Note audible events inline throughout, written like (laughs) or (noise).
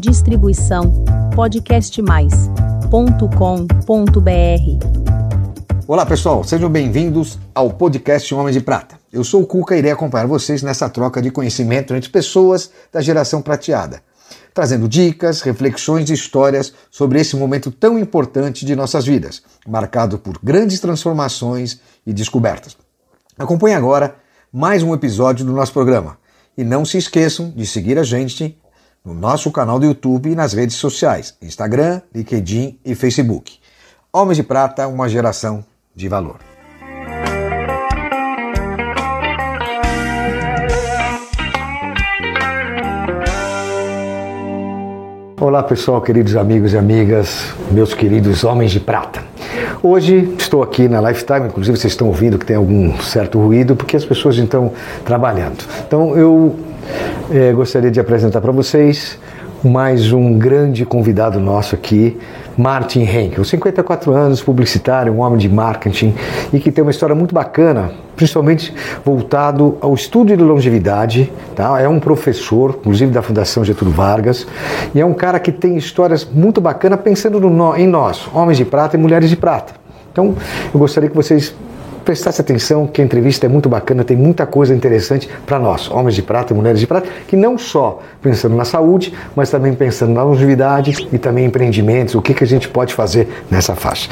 Distribuição podcastmais.com.br. Olá pessoal, sejam bem-vindos ao podcast Homem de Prata. Eu sou o Cuca e irei acompanhar vocês nessa troca de conhecimento entre pessoas da geração prateada, trazendo dicas, reflexões e histórias sobre esse momento tão importante de nossas vidas, marcado por grandes transformações e descobertas. Acompanhe agora mais um episódio do nosso programa. E não se esqueçam de seguir a gente no nosso canal do YouTube e nas redes sociais, Instagram, LinkedIn e Facebook. Homens de Prata, uma geração de valor. Olá pessoal, queridos amigos e amigas, meus queridos homens de prata. Hoje estou aqui na Lifetime, inclusive vocês estão ouvindo que tem algum certo ruído, porque as pessoas estão trabalhando. Então eu é, gostaria de apresentar para vocês mais um grande convidado nosso aqui, Martin Henkel, 54 anos, publicitário, um homem de marketing e que tem uma história muito bacana, principalmente voltado ao estudo de longevidade. Tá? É um professor, inclusive da Fundação Getúlio Vargas, e é um cara que tem histórias muito bacanas pensando no, em nós, homens de prata e mulheres de prata. Então, eu gostaria que vocês prestasse atenção que a entrevista é muito bacana, tem muita coisa interessante para nós, homens de prata e mulheres de prata, que não só pensando na saúde, mas também pensando na longevidade e também empreendimentos, o que, que a gente pode fazer nessa faixa.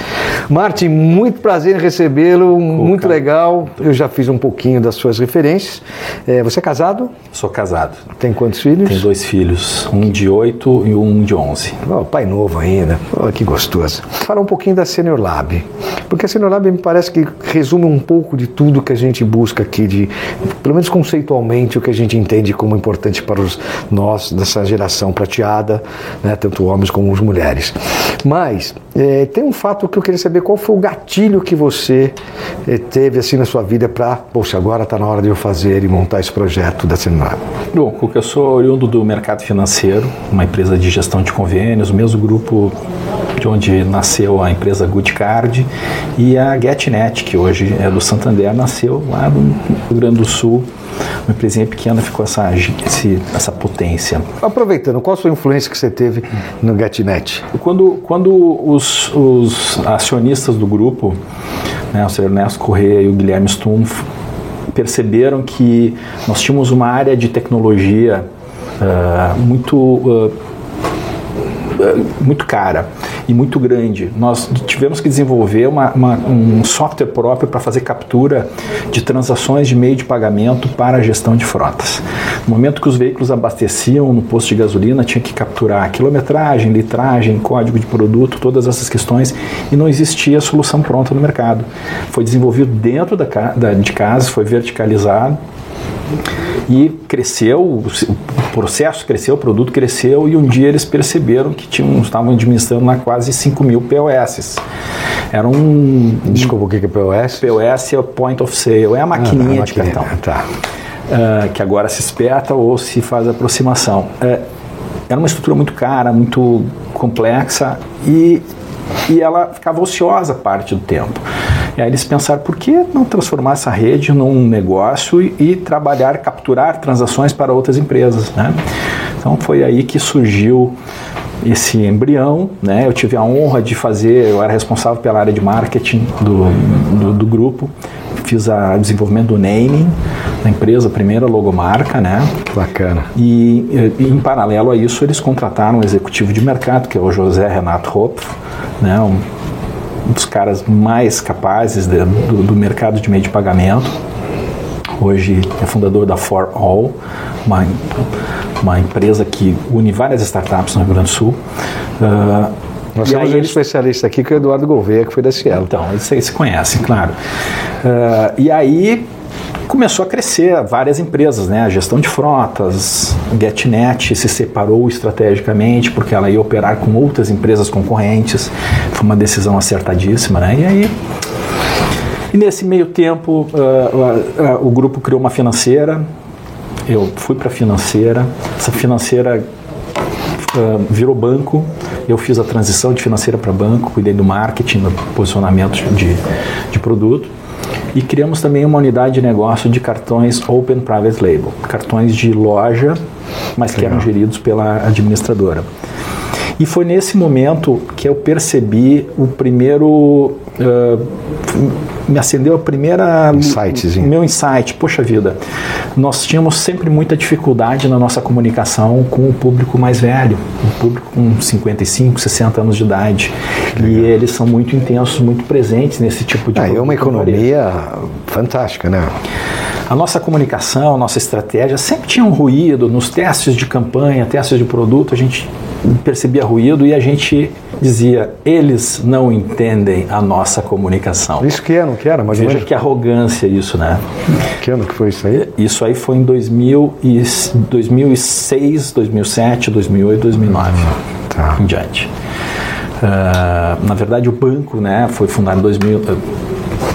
Martin, muito prazer em recebê-lo, muito legal. Eu já fiz um pouquinho das suas referências. É, você é casado? Sou casado. Tem quantos filhos? Tenho dois filhos, um de oito e um de onze. Oh, pai novo ainda, oh, que gostoso. Fala um pouquinho da Senior Lab, porque a Senior Lab me parece que resume resume um pouco de tudo que a gente busca aqui, de pelo menos conceitualmente o que a gente entende como importante para os nós dessa geração prateada, né, tanto homens como mulheres. Mas é, tem um fato que eu queria saber qual foi o gatilho que você é, teve assim na sua vida para, poxa, agora está na hora de eu fazer e montar esse projeto da Senar. Bom, porque eu sou oriundo do mercado financeiro, uma empresa de gestão de convênios, o mesmo grupo de onde nasceu a empresa Goodcard e a GetNet, que hoje é do Santander, nasceu lá no Rio Grande do Sul. Uma empresinha pequena ficou essa, esse, essa potência. Aproveitando, qual a sua influência que você teve no GetNet? Quando, quando os, os acionistas do grupo, né, o Sr. Ernesto Corrêa e o Guilherme Stumpf, perceberam que nós tínhamos uma área de tecnologia uh, muito uh, muito cara e muito grande. Nós tivemos que desenvolver uma, uma, um software próprio para fazer captura de transações de meio de pagamento para a gestão de frotas. No momento que os veículos abasteciam no posto de gasolina, tinha que capturar quilometragem, litragem, código de produto, todas essas questões e não existia solução pronta no mercado. Foi desenvolvido dentro da, da de casa, foi verticalizado e cresceu, o processo cresceu, o produto cresceu e um dia eles perceberam que tinham, estavam administrando lá quase 5 mil POS. Era um... Desculpa, o que é POS? POS é o Point of Sale, é a maquininha, ah, a de cartão. Tá. Uh, que agora se espeta ou se faz aproximação. Uh, era uma estrutura muito cara, muito complexa e, e ela ficava ociosa parte do tempo. E aí eles pensaram, por que não transformar essa rede num negócio e, e trabalhar, capturar transações para outras empresas, né? Então foi aí que surgiu esse embrião, né? Eu tive a honra de fazer, eu era responsável pela área de marketing do, do, do grupo, fiz o desenvolvimento do naming da empresa, a primeira logomarca, né? Bacana. E, e, em paralelo a isso eles contrataram um executivo de mercado, que é o José Renato Hopf, né? Um, um dos caras mais capazes de, do, do, mercado de meio de pagamento. Hoje é fundador da For All, uma, uma empresa que une várias startups no Rio Grande do Sul. Uh, nós temos um especialista aqui que é o Eduardo Gouveia, que foi da Cielo. Então, isso aí se conhece, claro. Uh, e aí começou a crescer várias empresas, né? A gestão de frotas, GetNet se separou estrategicamente porque ela ia operar com outras empresas concorrentes. Foi uma decisão acertadíssima, né? E aí e nesse meio tempo uh, uh, uh, o grupo criou uma financeira. Eu fui para a financeira. Essa financeira virou banco. Eu fiz a transição de financeira para banco, cuidei do marketing, do posicionamento de, de produto. E criamos também uma unidade de negócio de cartões Open Private Label, cartões de loja mas que eram geridos pela administradora. E foi nesse momento que eu percebi o primeiro. Uh, me acendeu a primeira. Insightzinho. Meu insight. Poxa vida, nós tínhamos sempre muita dificuldade na nossa comunicação com o público mais velho, o público com 55, 60 anos de idade. E eles são muito intensos, muito presentes nesse tipo de. Ah, é uma economia fantástica, né? A nossa comunicação, a nossa estratégia sempre tinha um ruído nos testes de campanha, testes de produto, a gente percebia ruído e a gente dizia, eles não entendem a nossa comunicação. Isso que ano que era, mais Veja que arrogância isso, né? Que ano que foi isso aí? Isso aí foi em 2000 e 2006, 2007, 2008, 2009, tá. em diante. Uh, na verdade, o banco né, foi fundado em 2000,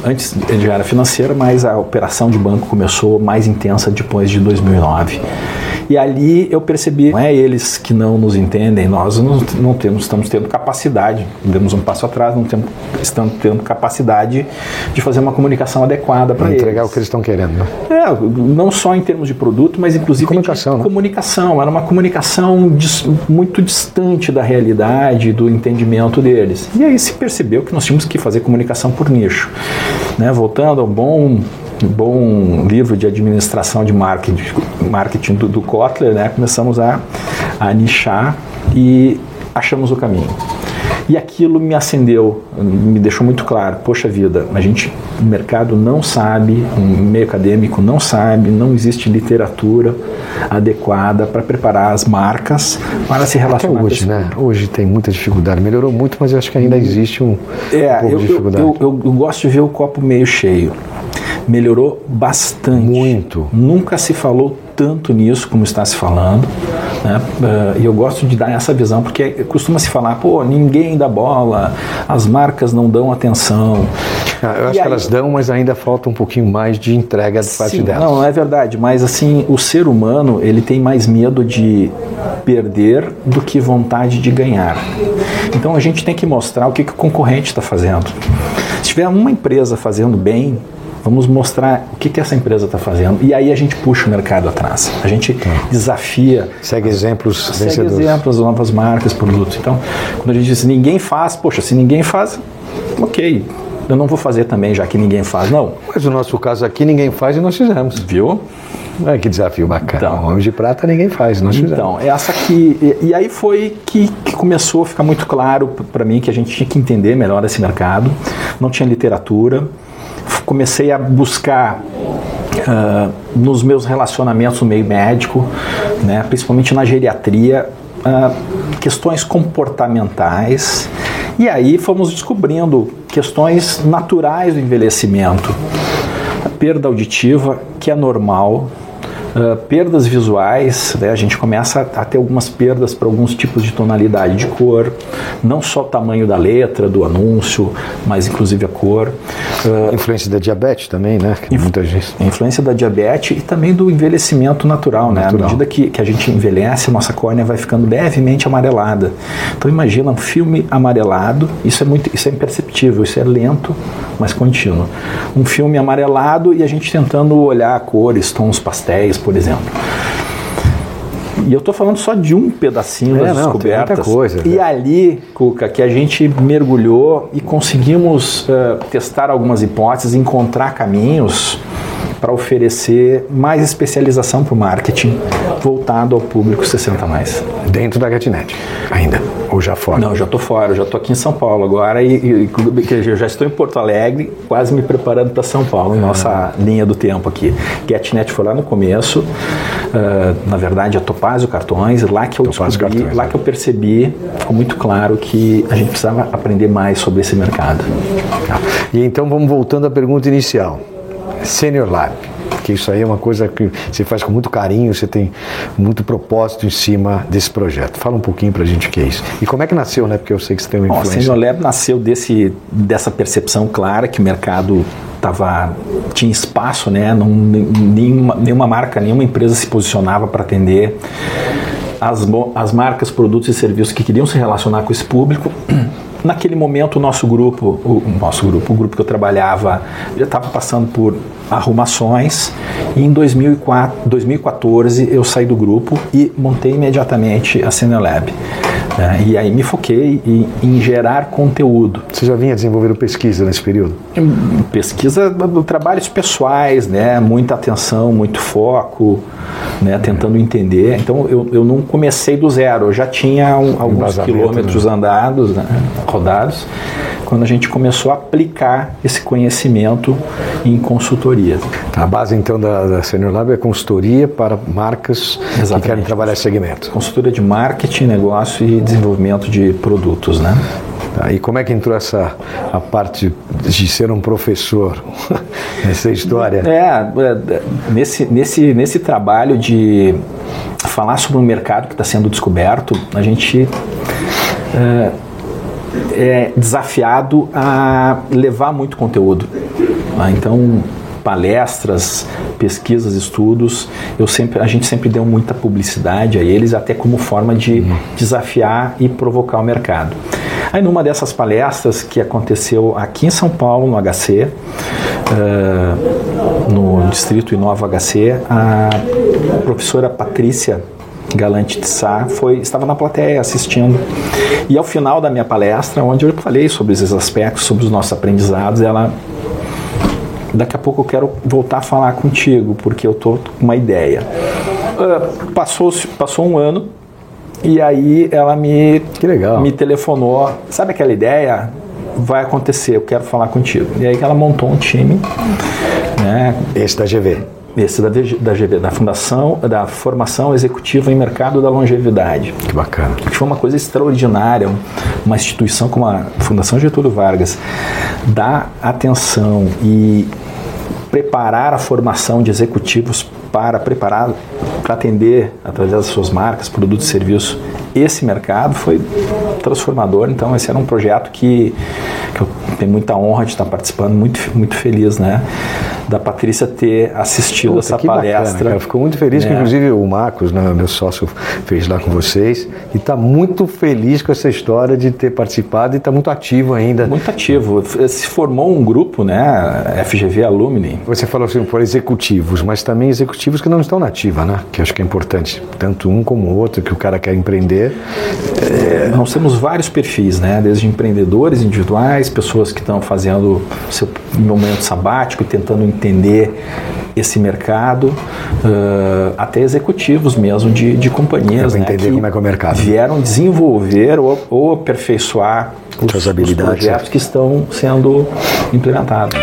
antes ele já era financeira, mas a operação de banco começou mais intensa depois de 2009. E ali eu percebi, não é eles que não nos entendem, nós não, não temos, estamos tendo capacidade, demos um passo atrás, não temos, estamos tendo capacidade de fazer uma comunicação adequada para entregar o que eles estão querendo. Né? É, não só em termos de produto, mas inclusive comunicação, né? comunicação. Era uma comunicação dis, muito distante da realidade, do entendimento deles. E aí se percebeu que nós tínhamos que fazer comunicação por nicho. Né? Voltando ao bom bom livro de administração de marketing, marketing do, do Kotler, né, começamos a, a nichar e achamos o caminho. E aquilo me acendeu, me deixou muito claro, poxa vida, a gente, o mercado não sabe, o meio acadêmico não sabe, não existe literatura adequada para preparar as marcas para se relacionar Até hoje, né? Hoje tem muita dificuldade, melhorou muito, mas eu acho que ainda existe um, é, um pouco eu, de dificuldade. Eu, eu, eu gosto de ver o copo meio cheio melhorou bastante. Muito. Nunca se falou tanto nisso como está se falando. Né? Eh, e eu gosto de dar essa visão, porque costuma se falar, pô, ninguém dá bola, as marcas não dão atenção. Ah, eu acho que elas dão, mas ainda falta um pouquinho mais de entrega de parte delas. Não, não é verdade, mas assim, o ser humano, ele tem mais medo de perder do que vontade de ganhar. Então a gente tem que mostrar o que, que o concorrente está fazendo. Se tiver uma empresa fazendo bem, Vamos mostrar o que, que essa empresa está fazendo. E aí a gente puxa o mercado atrás. A gente tá. desafia. Segue exemplos segue vencedores. exemplos, novas marcas, produtos. Então, quando a gente diz ninguém faz, poxa, se ninguém faz, ok. Eu não vou fazer também, já que ninguém faz, não. Mas no nosso caso aqui, ninguém faz e nós fizemos. Viu? É, que desafio bacana. Então, Homem de Prata ninguém faz, nós fizemos. Então, essa aqui. E, e aí foi que, que, começou a ficar muito claro para mim que a gente tinha que entender melhor esse mercado. Não tinha literatura comecei a buscar uh, nos meus relacionamentos no meio médico, né, principalmente na geriatria, uh, questões comportamentais. E aí fomos descobrindo questões naturais do envelhecimento. A perda auditiva, que é normal, Uh, perdas visuais, né? a gente começa a ter algumas perdas para alguns tipos de tonalidade de cor, não só o tamanho da letra, do anúncio, mas inclusive a cor. Uh, influência da diabetes também, né? Que muita gente. Influência da diabetes e também do envelhecimento natural, natural. né? À medida que, que a gente envelhece, a nossa córnea vai ficando levemente amarelada. Então imagina um filme amarelado, isso é muito, isso é imperceptível, isso é lento, mas contínuo. Um filme amarelado e a gente tentando olhar cores, tons pastéis, por exemplo. E eu estou falando só de um pedacinho é, das não, descobertas. Coisa, e ali, Cuca, que a gente mergulhou e conseguimos uh, testar algumas hipóteses, encontrar caminhos para oferecer mais especialização para o marketing voltado ao público 60 mais. Dentro da GetNet, ainda? Ou já fora? Não, já estou fora, já estou aqui em São Paulo agora e, e, já estou em Porto Alegre, quase me preparando para São Paulo, nossa ah. linha do tempo aqui. GetNet foi lá no começo, uh, na verdade a Topazio Cartões, lá que eu Topazio descobri, cartões, lá é. que eu percebi, ficou muito claro que a gente precisava aprender mais sobre esse mercado. E então vamos voltando à pergunta inicial. Senior Lab, que isso aí é uma coisa que você faz com muito carinho, você tem muito propósito em cima desse projeto. Fala um pouquinho pra gente o que é isso. E como é que nasceu, né? Porque eu sei que você tem uma influência. Bom, Senior Lab nasceu desse, dessa percepção clara que o mercado tava, tinha espaço, né? Não, nenhuma, nenhuma marca, nenhuma empresa se posicionava para atender as, as marcas, produtos e serviços que queriam se relacionar com esse público naquele momento o nosso grupo, o, o nosso grupo, o grupo que eu trabalhava, já estava passando por arrumações e em 2004, 2014 eu saí do grupo e montei imediatamente a Cinelab. Né? E aí me foquei em, em, gerar conteúdo. Você já vinha desenvolvendo pesquisa nesse período? Pesquisa, trabalhos pessoais, né? muita atenção, muito foco, né? tentando entender. Então eu, eu não comecei do zero, eu já tinha um, alguns quilômetros né? andados, né? Rodados, quando a gente começou a aplicar esse conhecimento em consultoria. A base então da, da Senior Lab é consultoria para marcas Exatamente. que querem trabalhar esse segmento. Consultoria de marketing, negócio e desenvolvimento de produtos, né? Tá, e como é que entrou essa a parte de ser um professor (laughs) nessa história? É, é, nesse, nesse, nesse trabalho de falar sobre um mercado que está sendo descoberto, a gente é, é desafiado a levar muito conteúdo. Tá? Então, palestras, pesquisas, estudos, eu sempre, a gente sempre deu muita publicidade a eles, até como forma de uhum. desafiar e provocar o mercado. Aí numa dessas palestras que aconteceu aqui em São Paulo, no HC, uh, eh, no Distrito Inova HC, a professora Patrícia Galante de Sá foi, estava na plateia assistindo. E ao final da minha palestra, onde eu falei sobre esses aspectos, sobre os nossos aprendizados, ela daqui a pouco eu quero voltar a falar contigo, porque eu tô com uma ideia. Uh, passou, passou um ano e aí ela me, que legal. me telefonou. Sabe aquela ideia? Vai acontecer, eu quero falar contigo. E aí ela montou um time. Né? Esse da GV esse da, da GV, da Fundação da Formação Executiva em Mercado da Longevidade. Que bacana. Que foi uma coisa extraordinária, uma instituição como a Fundação Getúlio Vargas dá atenção e preparar a formação de executivos para preparar, para atender através das suas marcas, produtos e serviços esse mercado foi transformador. Então esse era um projeto que, que eu tenho muita honra de estar participando, muito, muito feliz, né? da Patrícia ter assistido Puta, essa palestra. Bacana, Ficou muito feliz, é. que inclusive o Marcos, né, meu sócio, fez lá com vocês, e está muito feliz com essa história de ter participado e está muito ativo ainda. Muito ativo. Se formou um grupo, né, FGV Alumni. Você falou assim, por executivos, mas também executivos que não estão na ativa, né, que acho que é importante, tanto um como o outro, que o cara quer empreender. É... Nós temos vários perfis, né, desde empreendedores individuais, pessoas que estão fazendo seu momento sabático e tentando entender esse mercado, uh, até executivos mesmo de, de companhias. É né, entender como é que é o mercado. Vieram desenvolver ou, ou aperfeiçoar os, os projetos que estão sendo implementados.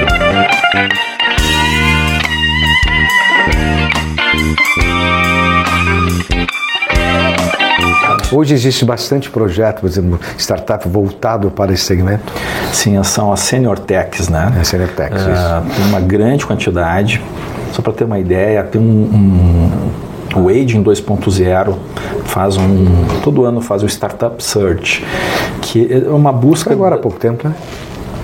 Hoje existe bastante projeto, por exemplo, startup voltado para esse segmento? Sim, são as Senior Techs, né? É, Senior Techs, uh, isso. Tem uma grande quantidade. Só para ter uma ideia, tem um, um o Aging 2.0 faz um todo ano faz o Startup Search, que é uma busca agora há pouco tempo, né?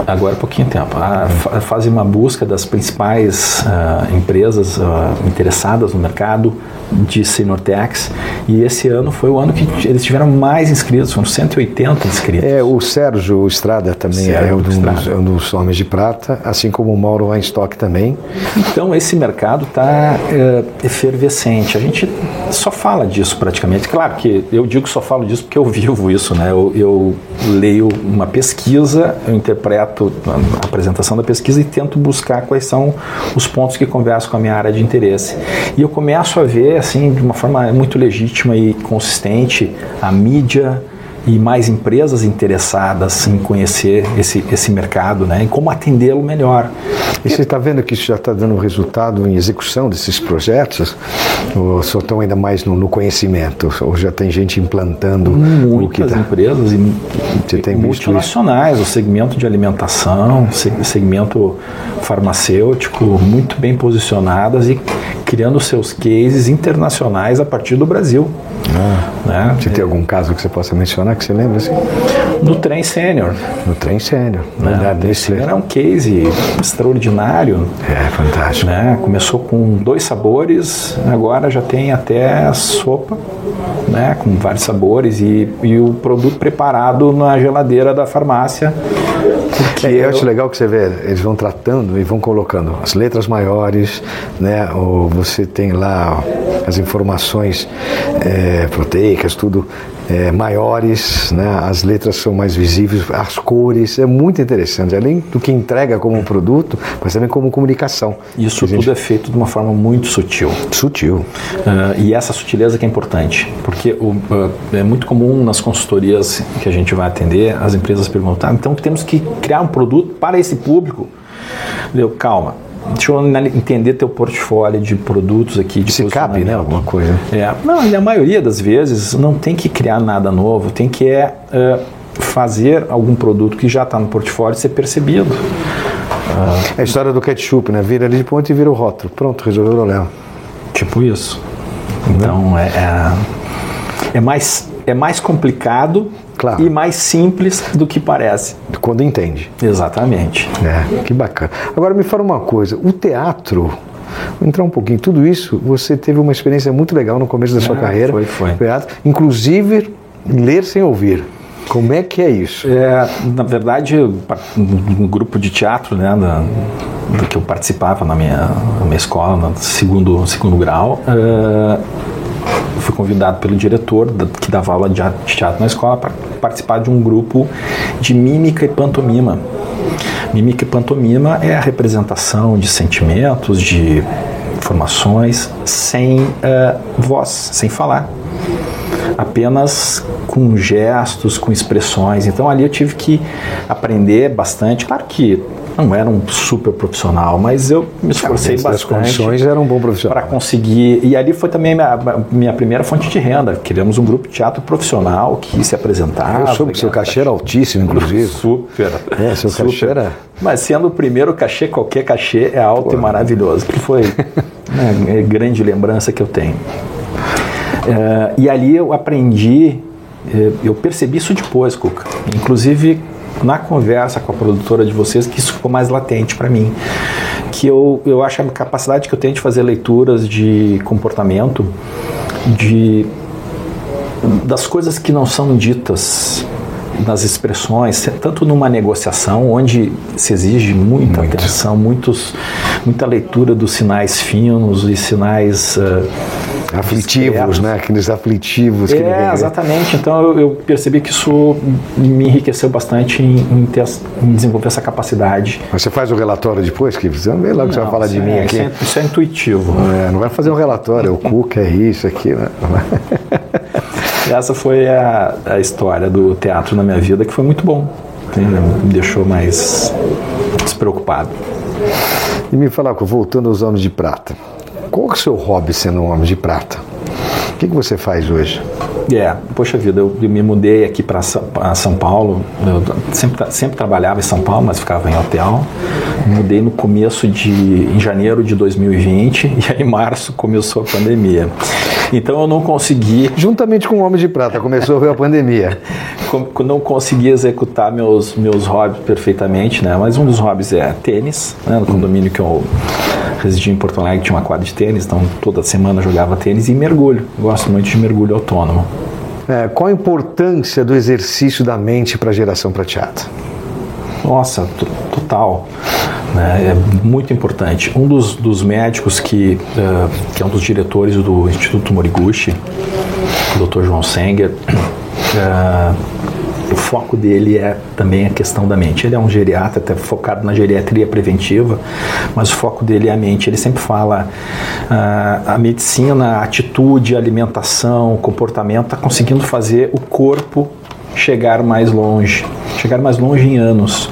Agora há pouquinho tempo. A, fazem uma busca das principais uh, empresas uh, interessadas no mercado de Senior Tax e esse ano foi o ano que eles tiveram mais inscritos, foram 180 inscritos. É, o Sérgio Estrada também Sérgio é, um dos, é um dos homens de prata, assim como o Mauro Weinstock também. Então esse mercado está é, efervescente. A gente só fala disso praticamente. Claro que eu digo que só falo disso porque eu vivo isso, né? Eu, eu leio uma pesquisa, eu interpreto a apresentação da pesquisa e tento buscar quais são os pontos que conversam com a minha área de interesse. E eu começo a ver assim de uma forma muito legítima e consistente a mídia e mais empresas interessadas em conhecer esse, esse mercado né, e como atendê-lo melhor. E você está vendo que isso já está dando resultado em execução desses projetos? Ou só estão ainda mais no, no conhecimento? Ou já tem gente implantando Muitas o que tá... empresas e, você tem multinacionais, o segmento de alimentação, segmento farmacêutico, muito bem posicionadas e criando seus cases internacionais a partir do Brasil. Ah, né? Você tem algum caso que você possa mencionar que você lembra assim? No trem sênior. No trem sênior. Né? Esse era um case extraordinário. É, fantástico. Né? Começou com dois sabores, agora já tem até sopa, né? com vários sabores e, e o produto preparado na geladeira da farmácia. É, eu acho legal que você vê, eles vão tratando e vão colocando as letras maiores, né? Ou você tem lá as informações é, proteicas, tudo é, maiores, né? as letras são mais visíveis, as cores, é muito interessante. Além do que entrega como produto, mas também como comunicação. Isso tudo é feito de uma forma muito sutil. Sutil. Uh, e essa sutileza que é importante, porque o, uh, é muito comum nas consultorias que a gente vai atender, as empresas perguntam, ah, então temos que criar um produto para esse público. Eu, calma, Deixa eu entender teu portfólio de produtos aqui. De Se cabe, né? Alguma coisa. É. Não, a maioria das vezes não tem que criar nada novo, tem que é, é fazer algum produto que já está no portfólio ser percebido. É a história do ketchup, né? Vira ali de ponta e vira o rótulo. Pronto, resolveu o problema. Tipo isso. Então, é, é, é mais, é mais complicado Claro. E mais simples do que parece. Quando entende. Exatamente. É, que bacana. Agora me fala uma coisa: o teatro. Vou entrar um pouquinho. Tudo isso, você teve uma experiência muito legal no começo da sua é, carreira. Foi, foi. Teatro, inclusive, ler sem ouvir. Como é que é isso? É, na verdade, no grupo de teatro, né, da, do que eu participava na minha, na minha escola, no segundo, segundo grau, uh, fui convidado pelo diretor que dava aula de teatro na escola para participar de um grupo de mímica e pantomima. Mímica e pantomima é a representação de sentimentos, de informações sem uh, voz, sem falar apenas com gestos, com expressões. Então ali eu tive que aprender bastante. Claro que não era um super profissional, mas eu me esforcei bastante. As condições era um bom profissional. Para conseguir. E ali foi também minha, minha primeira fonte de renda. Criamos um grupo de teatro profissional que se apresentava. Eu soube que seu cachê era altíssimo, inclusive. Super. É, seu super. cachê era. Mas sendo o primeiro cachê, qualquer cachê é alto Pô. e maravilhoso. Que foi (laughs) né, grande lembrança que eu tenho. Uh, e ali eu aprendi, eh, eu percebi isso depois, Cuca. Inclusive na conversa com a produtora de vocês que isso ficou mais latente para mim. Que eu, eu acho a capacidade que eu tenho de fazer leituras de comportamento, de das coisas que não são ditas nas expressões, tanto numa negociação onde se exige muita Muito. atenção, muitos, muita leitura dos sinais finos e sinais uh, aflitivos, né? Aqueles aflitivos. Que é, exatamente. Então eu, eu, percebi que isso me enriqueceu bastante em, em, ter, em, desenvolver essa capacidade. Mas você faz o relatório depois, que você vê lá que você vai falar de mim é, aqui. Isso é, isso é intuitivo. É, não vai fazer um relatório, o Cuca é isso aqui, né? (laughs) essa foi a, a história do teatro na minha vida, que foi muito bom. Me deixou mais despreocupado. E me falar, voltando aos Homens de Prata, qual é o seu hobby sendo um Homem de Prata? O que, que você faz hoje? É, poxa vida, eu, eu me mudei aqui para São Paulo. Eu sempre, sempre trabalhava em São Paulo, mas ficava em hotel. Mudei no começo de. em janeiro de 2020 (laughs) e aí em março começou a pandemia. Então eu não consegui. Juntamente com o Homem de Prata, começou a ver a pandemia. (laughs) não consegui executar meus, meus hobbies perfeitamente, né? Mas um dos hobbies é tênis, né? No condomínio que eu residi em Porto Alegre, tinha uma quadra de tênis, então toda semana jogava tênis e mergulho. Gosto muito de mergulho autônomo. É, qual a importância do exercício da mente para a geração prateada? Nossa, total. Né? É muito importante. Um dos, dos médicos que, uh, que é um dos diretores do Instituto Moriguchi, o Dr. João Senger, uh, o foco dele é também a questão da mente. Ele é um geriatra, até focado na geriatria preventiva, mas o foco dele é a mente. Ele sempre fala uh, a medicina, a atitude, a alimentação, o comportamento está conseguindo fazer o corpo chegar mais longe, chegar mais longe em anos.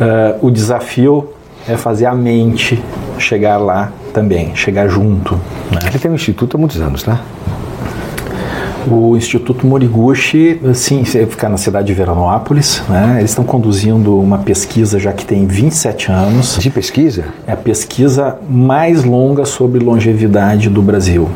Uh, o desafio é fazer a mente chegar lá também, chegar junto. Né? Ele tem um instituto há muitos anos, tá? O Instituto Moriguchi, sim, fica na cidade de Veranópolis. Né? Eles estão conduzindo uma pesquisa já que tem 27 anos. De pesquisa? É a pesquisa mais longa sobre longevidade do Brasil.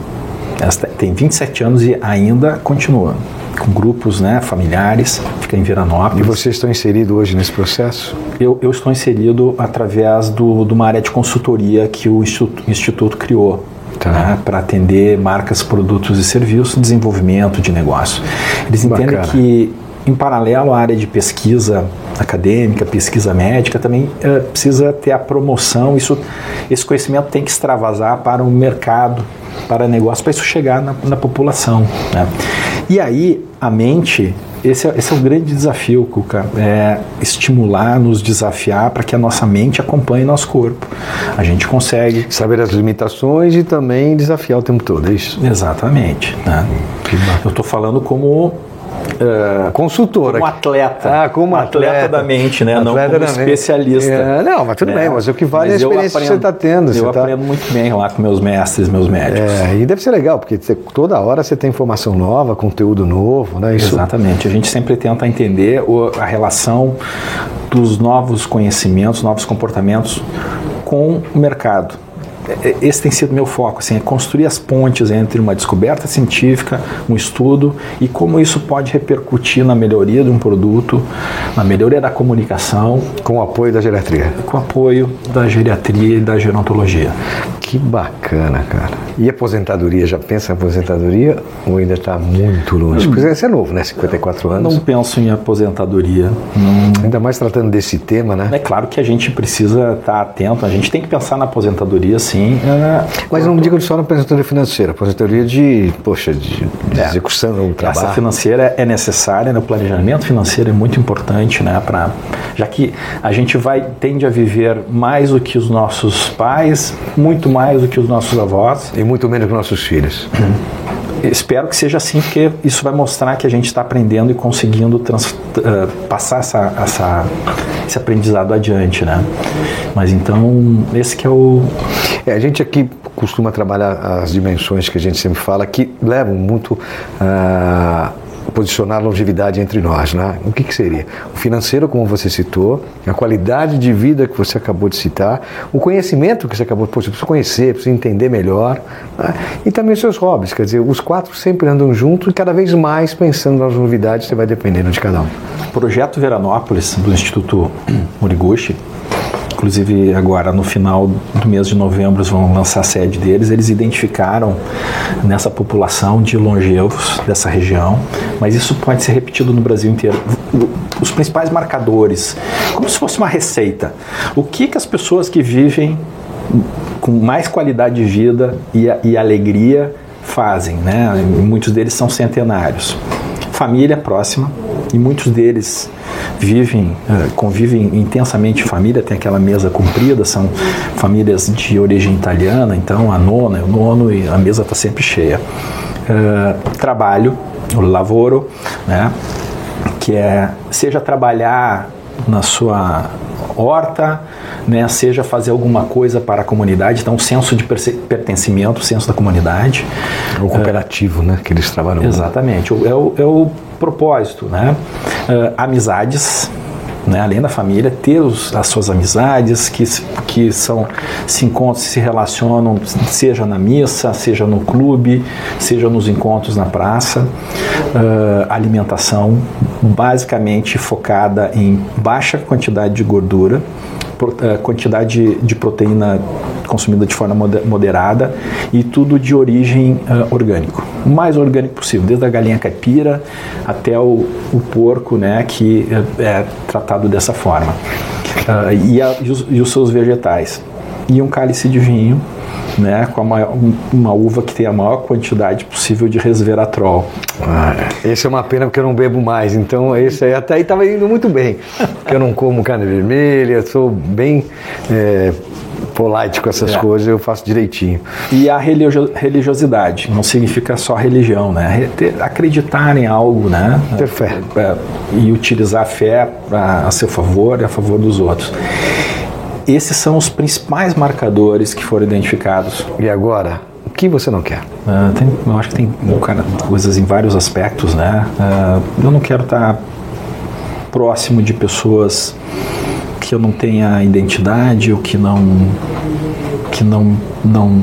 Ela tem 27 anos e ainda continua. Com grupos né, familiares, fica em Veranópolis. E vocês estão inseridos hoje nesse processo? Eu, eu estou inserido através do, de uma área de consultoria que o Instituto, Instituto criou Tá. Né, para atender marcas, produtos e serviços, desenvolvimento de negócio. Eles Bacana. entendem que, em paralelo à área de pesquisa acadêmica, pesquisa médica, também é, precisa ter a promoção. Isso, esse conhecimento tem que extravasar para o mercado, para negócio, para isso chegar na, na população. Né? E aí a mente esse é, esse é o grande desafio, Cuca, é estimular, nos desafiar para que a nossa mente acompanhe nosso corpo. A gente consegue. Saber as limitações e também desafiar o tempo todo, é isso? Exatamente. Né? Eu estou falando como Uh, consultora. Como atleta. Ah, como atleta. atleta da mente, né? Atleta não como especialista. É, não, mas tudo é. bem, mas o que vale mas é a experiência aprendo, que você está tendo. Eu tá... aprendo muito bem lá com meus mestres, meus médicos. É, e deve ser legal, porque toda hora você tem informação nova, conteúdo novo, né? Isso... Exatamente. A gente sempre tenta entender a relação dos novos conhecimentos, novos comportamentos com o mercado. É, é, esse tem sido meu foco, assim, é construir as pontes entre uma descoberta científica, um estudo e como isso pode repercutir na melhoria de um produto, na melhoria da comunicação. Com o apoio da geriatria. Com o apoio da geriatria e da gerontologia. Que bacana, cara. E aposentadoria, já pensa em aposentadoria ou ainda está muito longe? Porque você é novo, né? 54 anos. Não penso em aposentadoria. Não... Ainda mais tratando desse tema, né? É claro que a gente precisa estar atento, a gente tem que pensar na aposentadoria, sim. É... Mas não digo só na aposentadoria financeira, aposentadoria de, poxa, de, de é. execução do trabalho. Essa financeira é necessária, né? o planejamento financeiro é muito importante, né? Pra, já que a gente vai, tende a viver mais do que os nossos pais, muito mais do que os nossos avós. E muito menos que nossos filhos. Espero que seja assim, porque isso vai mostrar que a gente está aprendendo e conseguindo trans, uh, passar essa, essa, esse aprendizado adiante, né? Mas então, esse que é o... É, a gente aqui costuma trabalhar as dimensões que a gente sempre fala, que levam muito... Uh, posicionar longevidade entre nós. Né? O que, que seria? O financeiro, como você citou, a qualidade de vida que você acabou de citar, o conhecimento que você acabou de... Precisa conhecer, precisa entender melhor. Né? E também os seus hobbies. Quer dizer, os quatro sempre andam juntos e cada vez mais pensando nas novidades, você vai dependendo de cada um. O projeto Veranópolis, do Instituto Moriguchi, inclusive agora no final do mês de novembro vão lançar a sede deles, eles identificaram nessa população de longevos dessa região, mas isso pode ser repetido no Brasil inteiro. Os principais marcadores, como se fosse uma receita. O que, que as pessoas que vivem com mais qualidade de vida e, e alegria fazem, né? Muitos deles são centenários. Família próxima, e muitos deles vivem, eh, convivem intensamente família, tem aquela mesa comprida, são famílias de origem italiana, então a nona, o nono e a mesa está sempre cheia. Uh, trabalho, o lavoro, né, que é seja trabalhar na sua horta, né, seja fazer alguma coisa para a comunidade, então senso de pertencimento, senso da comunidade. O cooperativo, né, que eles trabalham. Exatamente, é o, é o propósito, né? Uh, amizades, né, além da família, ter os, as suas amizades que, que são, se encontram, se relacionam, seja na missa, seja no clube, seja nos encontros na praça. Uh, alimentação basicamente focada em baixa quantidade de gordura, uh, quantidade de proteína consumida de forma moderada e tudo de origem uh, orgânico, o mais orgânico possível, desde a galinha caipira até o, o porco, né, que é, é tratado dessa forma, uh, e, a, e, os, e os seus vegetais. E um cálice de vinho né, com maior, uma uva que tem a maior quantidade possível de resveratrol. Ah, esse é uma pena porque eu não bebo mais, então esse aí até aí estava indo muito bem, porque eu não como carne vermelha, sou bem é, polite com essas é. coisas, eu faço direitinho. E a religiosidade, não significa só religião, né? Acreditar em algo, né? Ter fé. É, e utilizar a fé a, a seu favor e a favor dos outros. Esses são os principais marcadores que foram identificados. E agora, o que você não quer? Uh, tem, eu acho que tem cara, coisas em vários aspectos, né? Uh, eu não quero estar próximo de pessoas que eu não tenha identidade ou que não que não não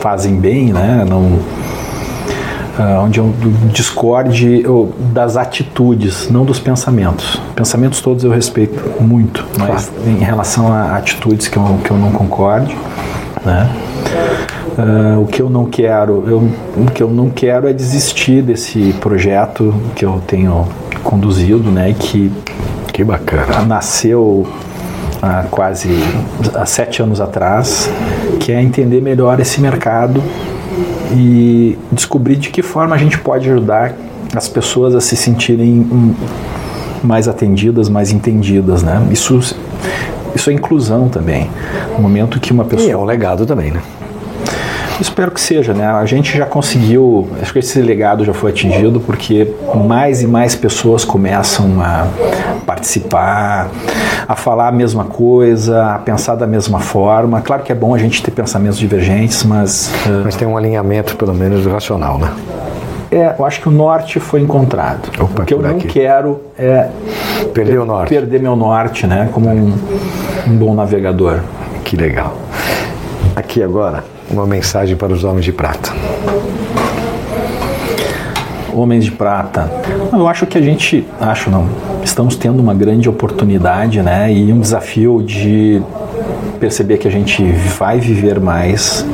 fazem bem, né? Não uh, onde eu discorde eu, das atitudes, não dos pensamentos. Pensamentos todos eu respeito muito, mas claro. em relação a atitudes que eu, que eu não concorde, né? Uh, o que eu não quero, eu, o que eu não quero é desistir desse projeto que eu tenho conduzido, né? Que que bacana. Nasceu há quase há sete anos atrás, que é entender melhor esse mercado e descobrir de que forma a gente pode ajudar as pessoas a se sentirem mais atendidas, mais entendidas, né? Isso, isso é inclusão também. No momento que uma pessoa... E é um legado também, né? Espero que seja, né? A gente já conseguiu, acho que esse legado já foi atingido porque mais e mais pessoas começam a participar, a falar a mesma coisa, a pensar da mesma forma. Claro que é bom a gente ter pensamentos divergentes, mas. Uh... Mas tem um alinhamento, pelo menos, racional, né? É, eu acho que o norte foi encontrado. Opa, o que eu não aqui. quero é perder o norte. Perder meu norte, né? Como um, um bom navegador. Que legal. Aqui agora, uma mensagem para os homens de prata. Homens de Prata. Eu acho que a gente, acho não, estamos tendo uma grande oportunidade, né, e um desafio de perceber que a gente vai viver mais,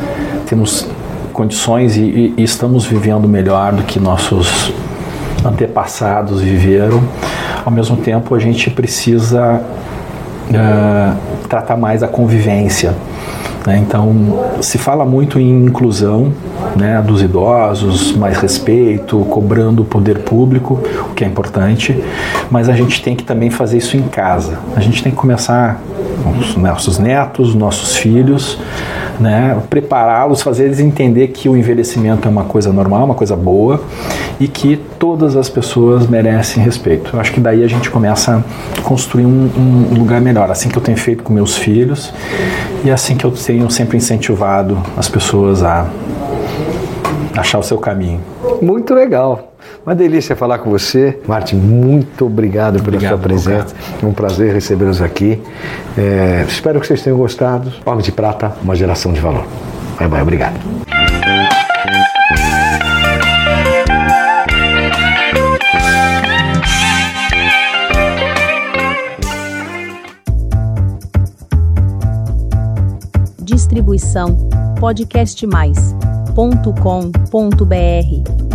temos condições e, e estamos vivendo melhor do que nossos antepassados viveram. Ao mesmo tempo, a gente precisa uh, tratar mais a convivência né? Então, se fala muito em inclusão né, dos idosos, mais respeito, cobrando o poder público, o que é importante, mas a gente tem que também fazer isso em casa. A gente tem que começar com os nossos netos, nossos filhos, né, prepará-los, fazer eles entender que o envelhecimento é uma coisa normal, uma coisa boa e que todas as pessoas merecem respeito. Eu acho que daí a gente começa a construir um, um lugar melhor, assim que eu tenho feito com meus filhos e assim que eu tenho sempre incentivado as pessoas a achar o seu caminho. Muito legal. Uma delícia falar com você. Martin, muito obrigado pela obrigado, sua presença. É um prazer recebê-los aqui. É, espero que vocês tenham gostado. Homem de Prata, uma geração de valor. Bye, bye. Obrigado. Distribuição podcastmais.com.br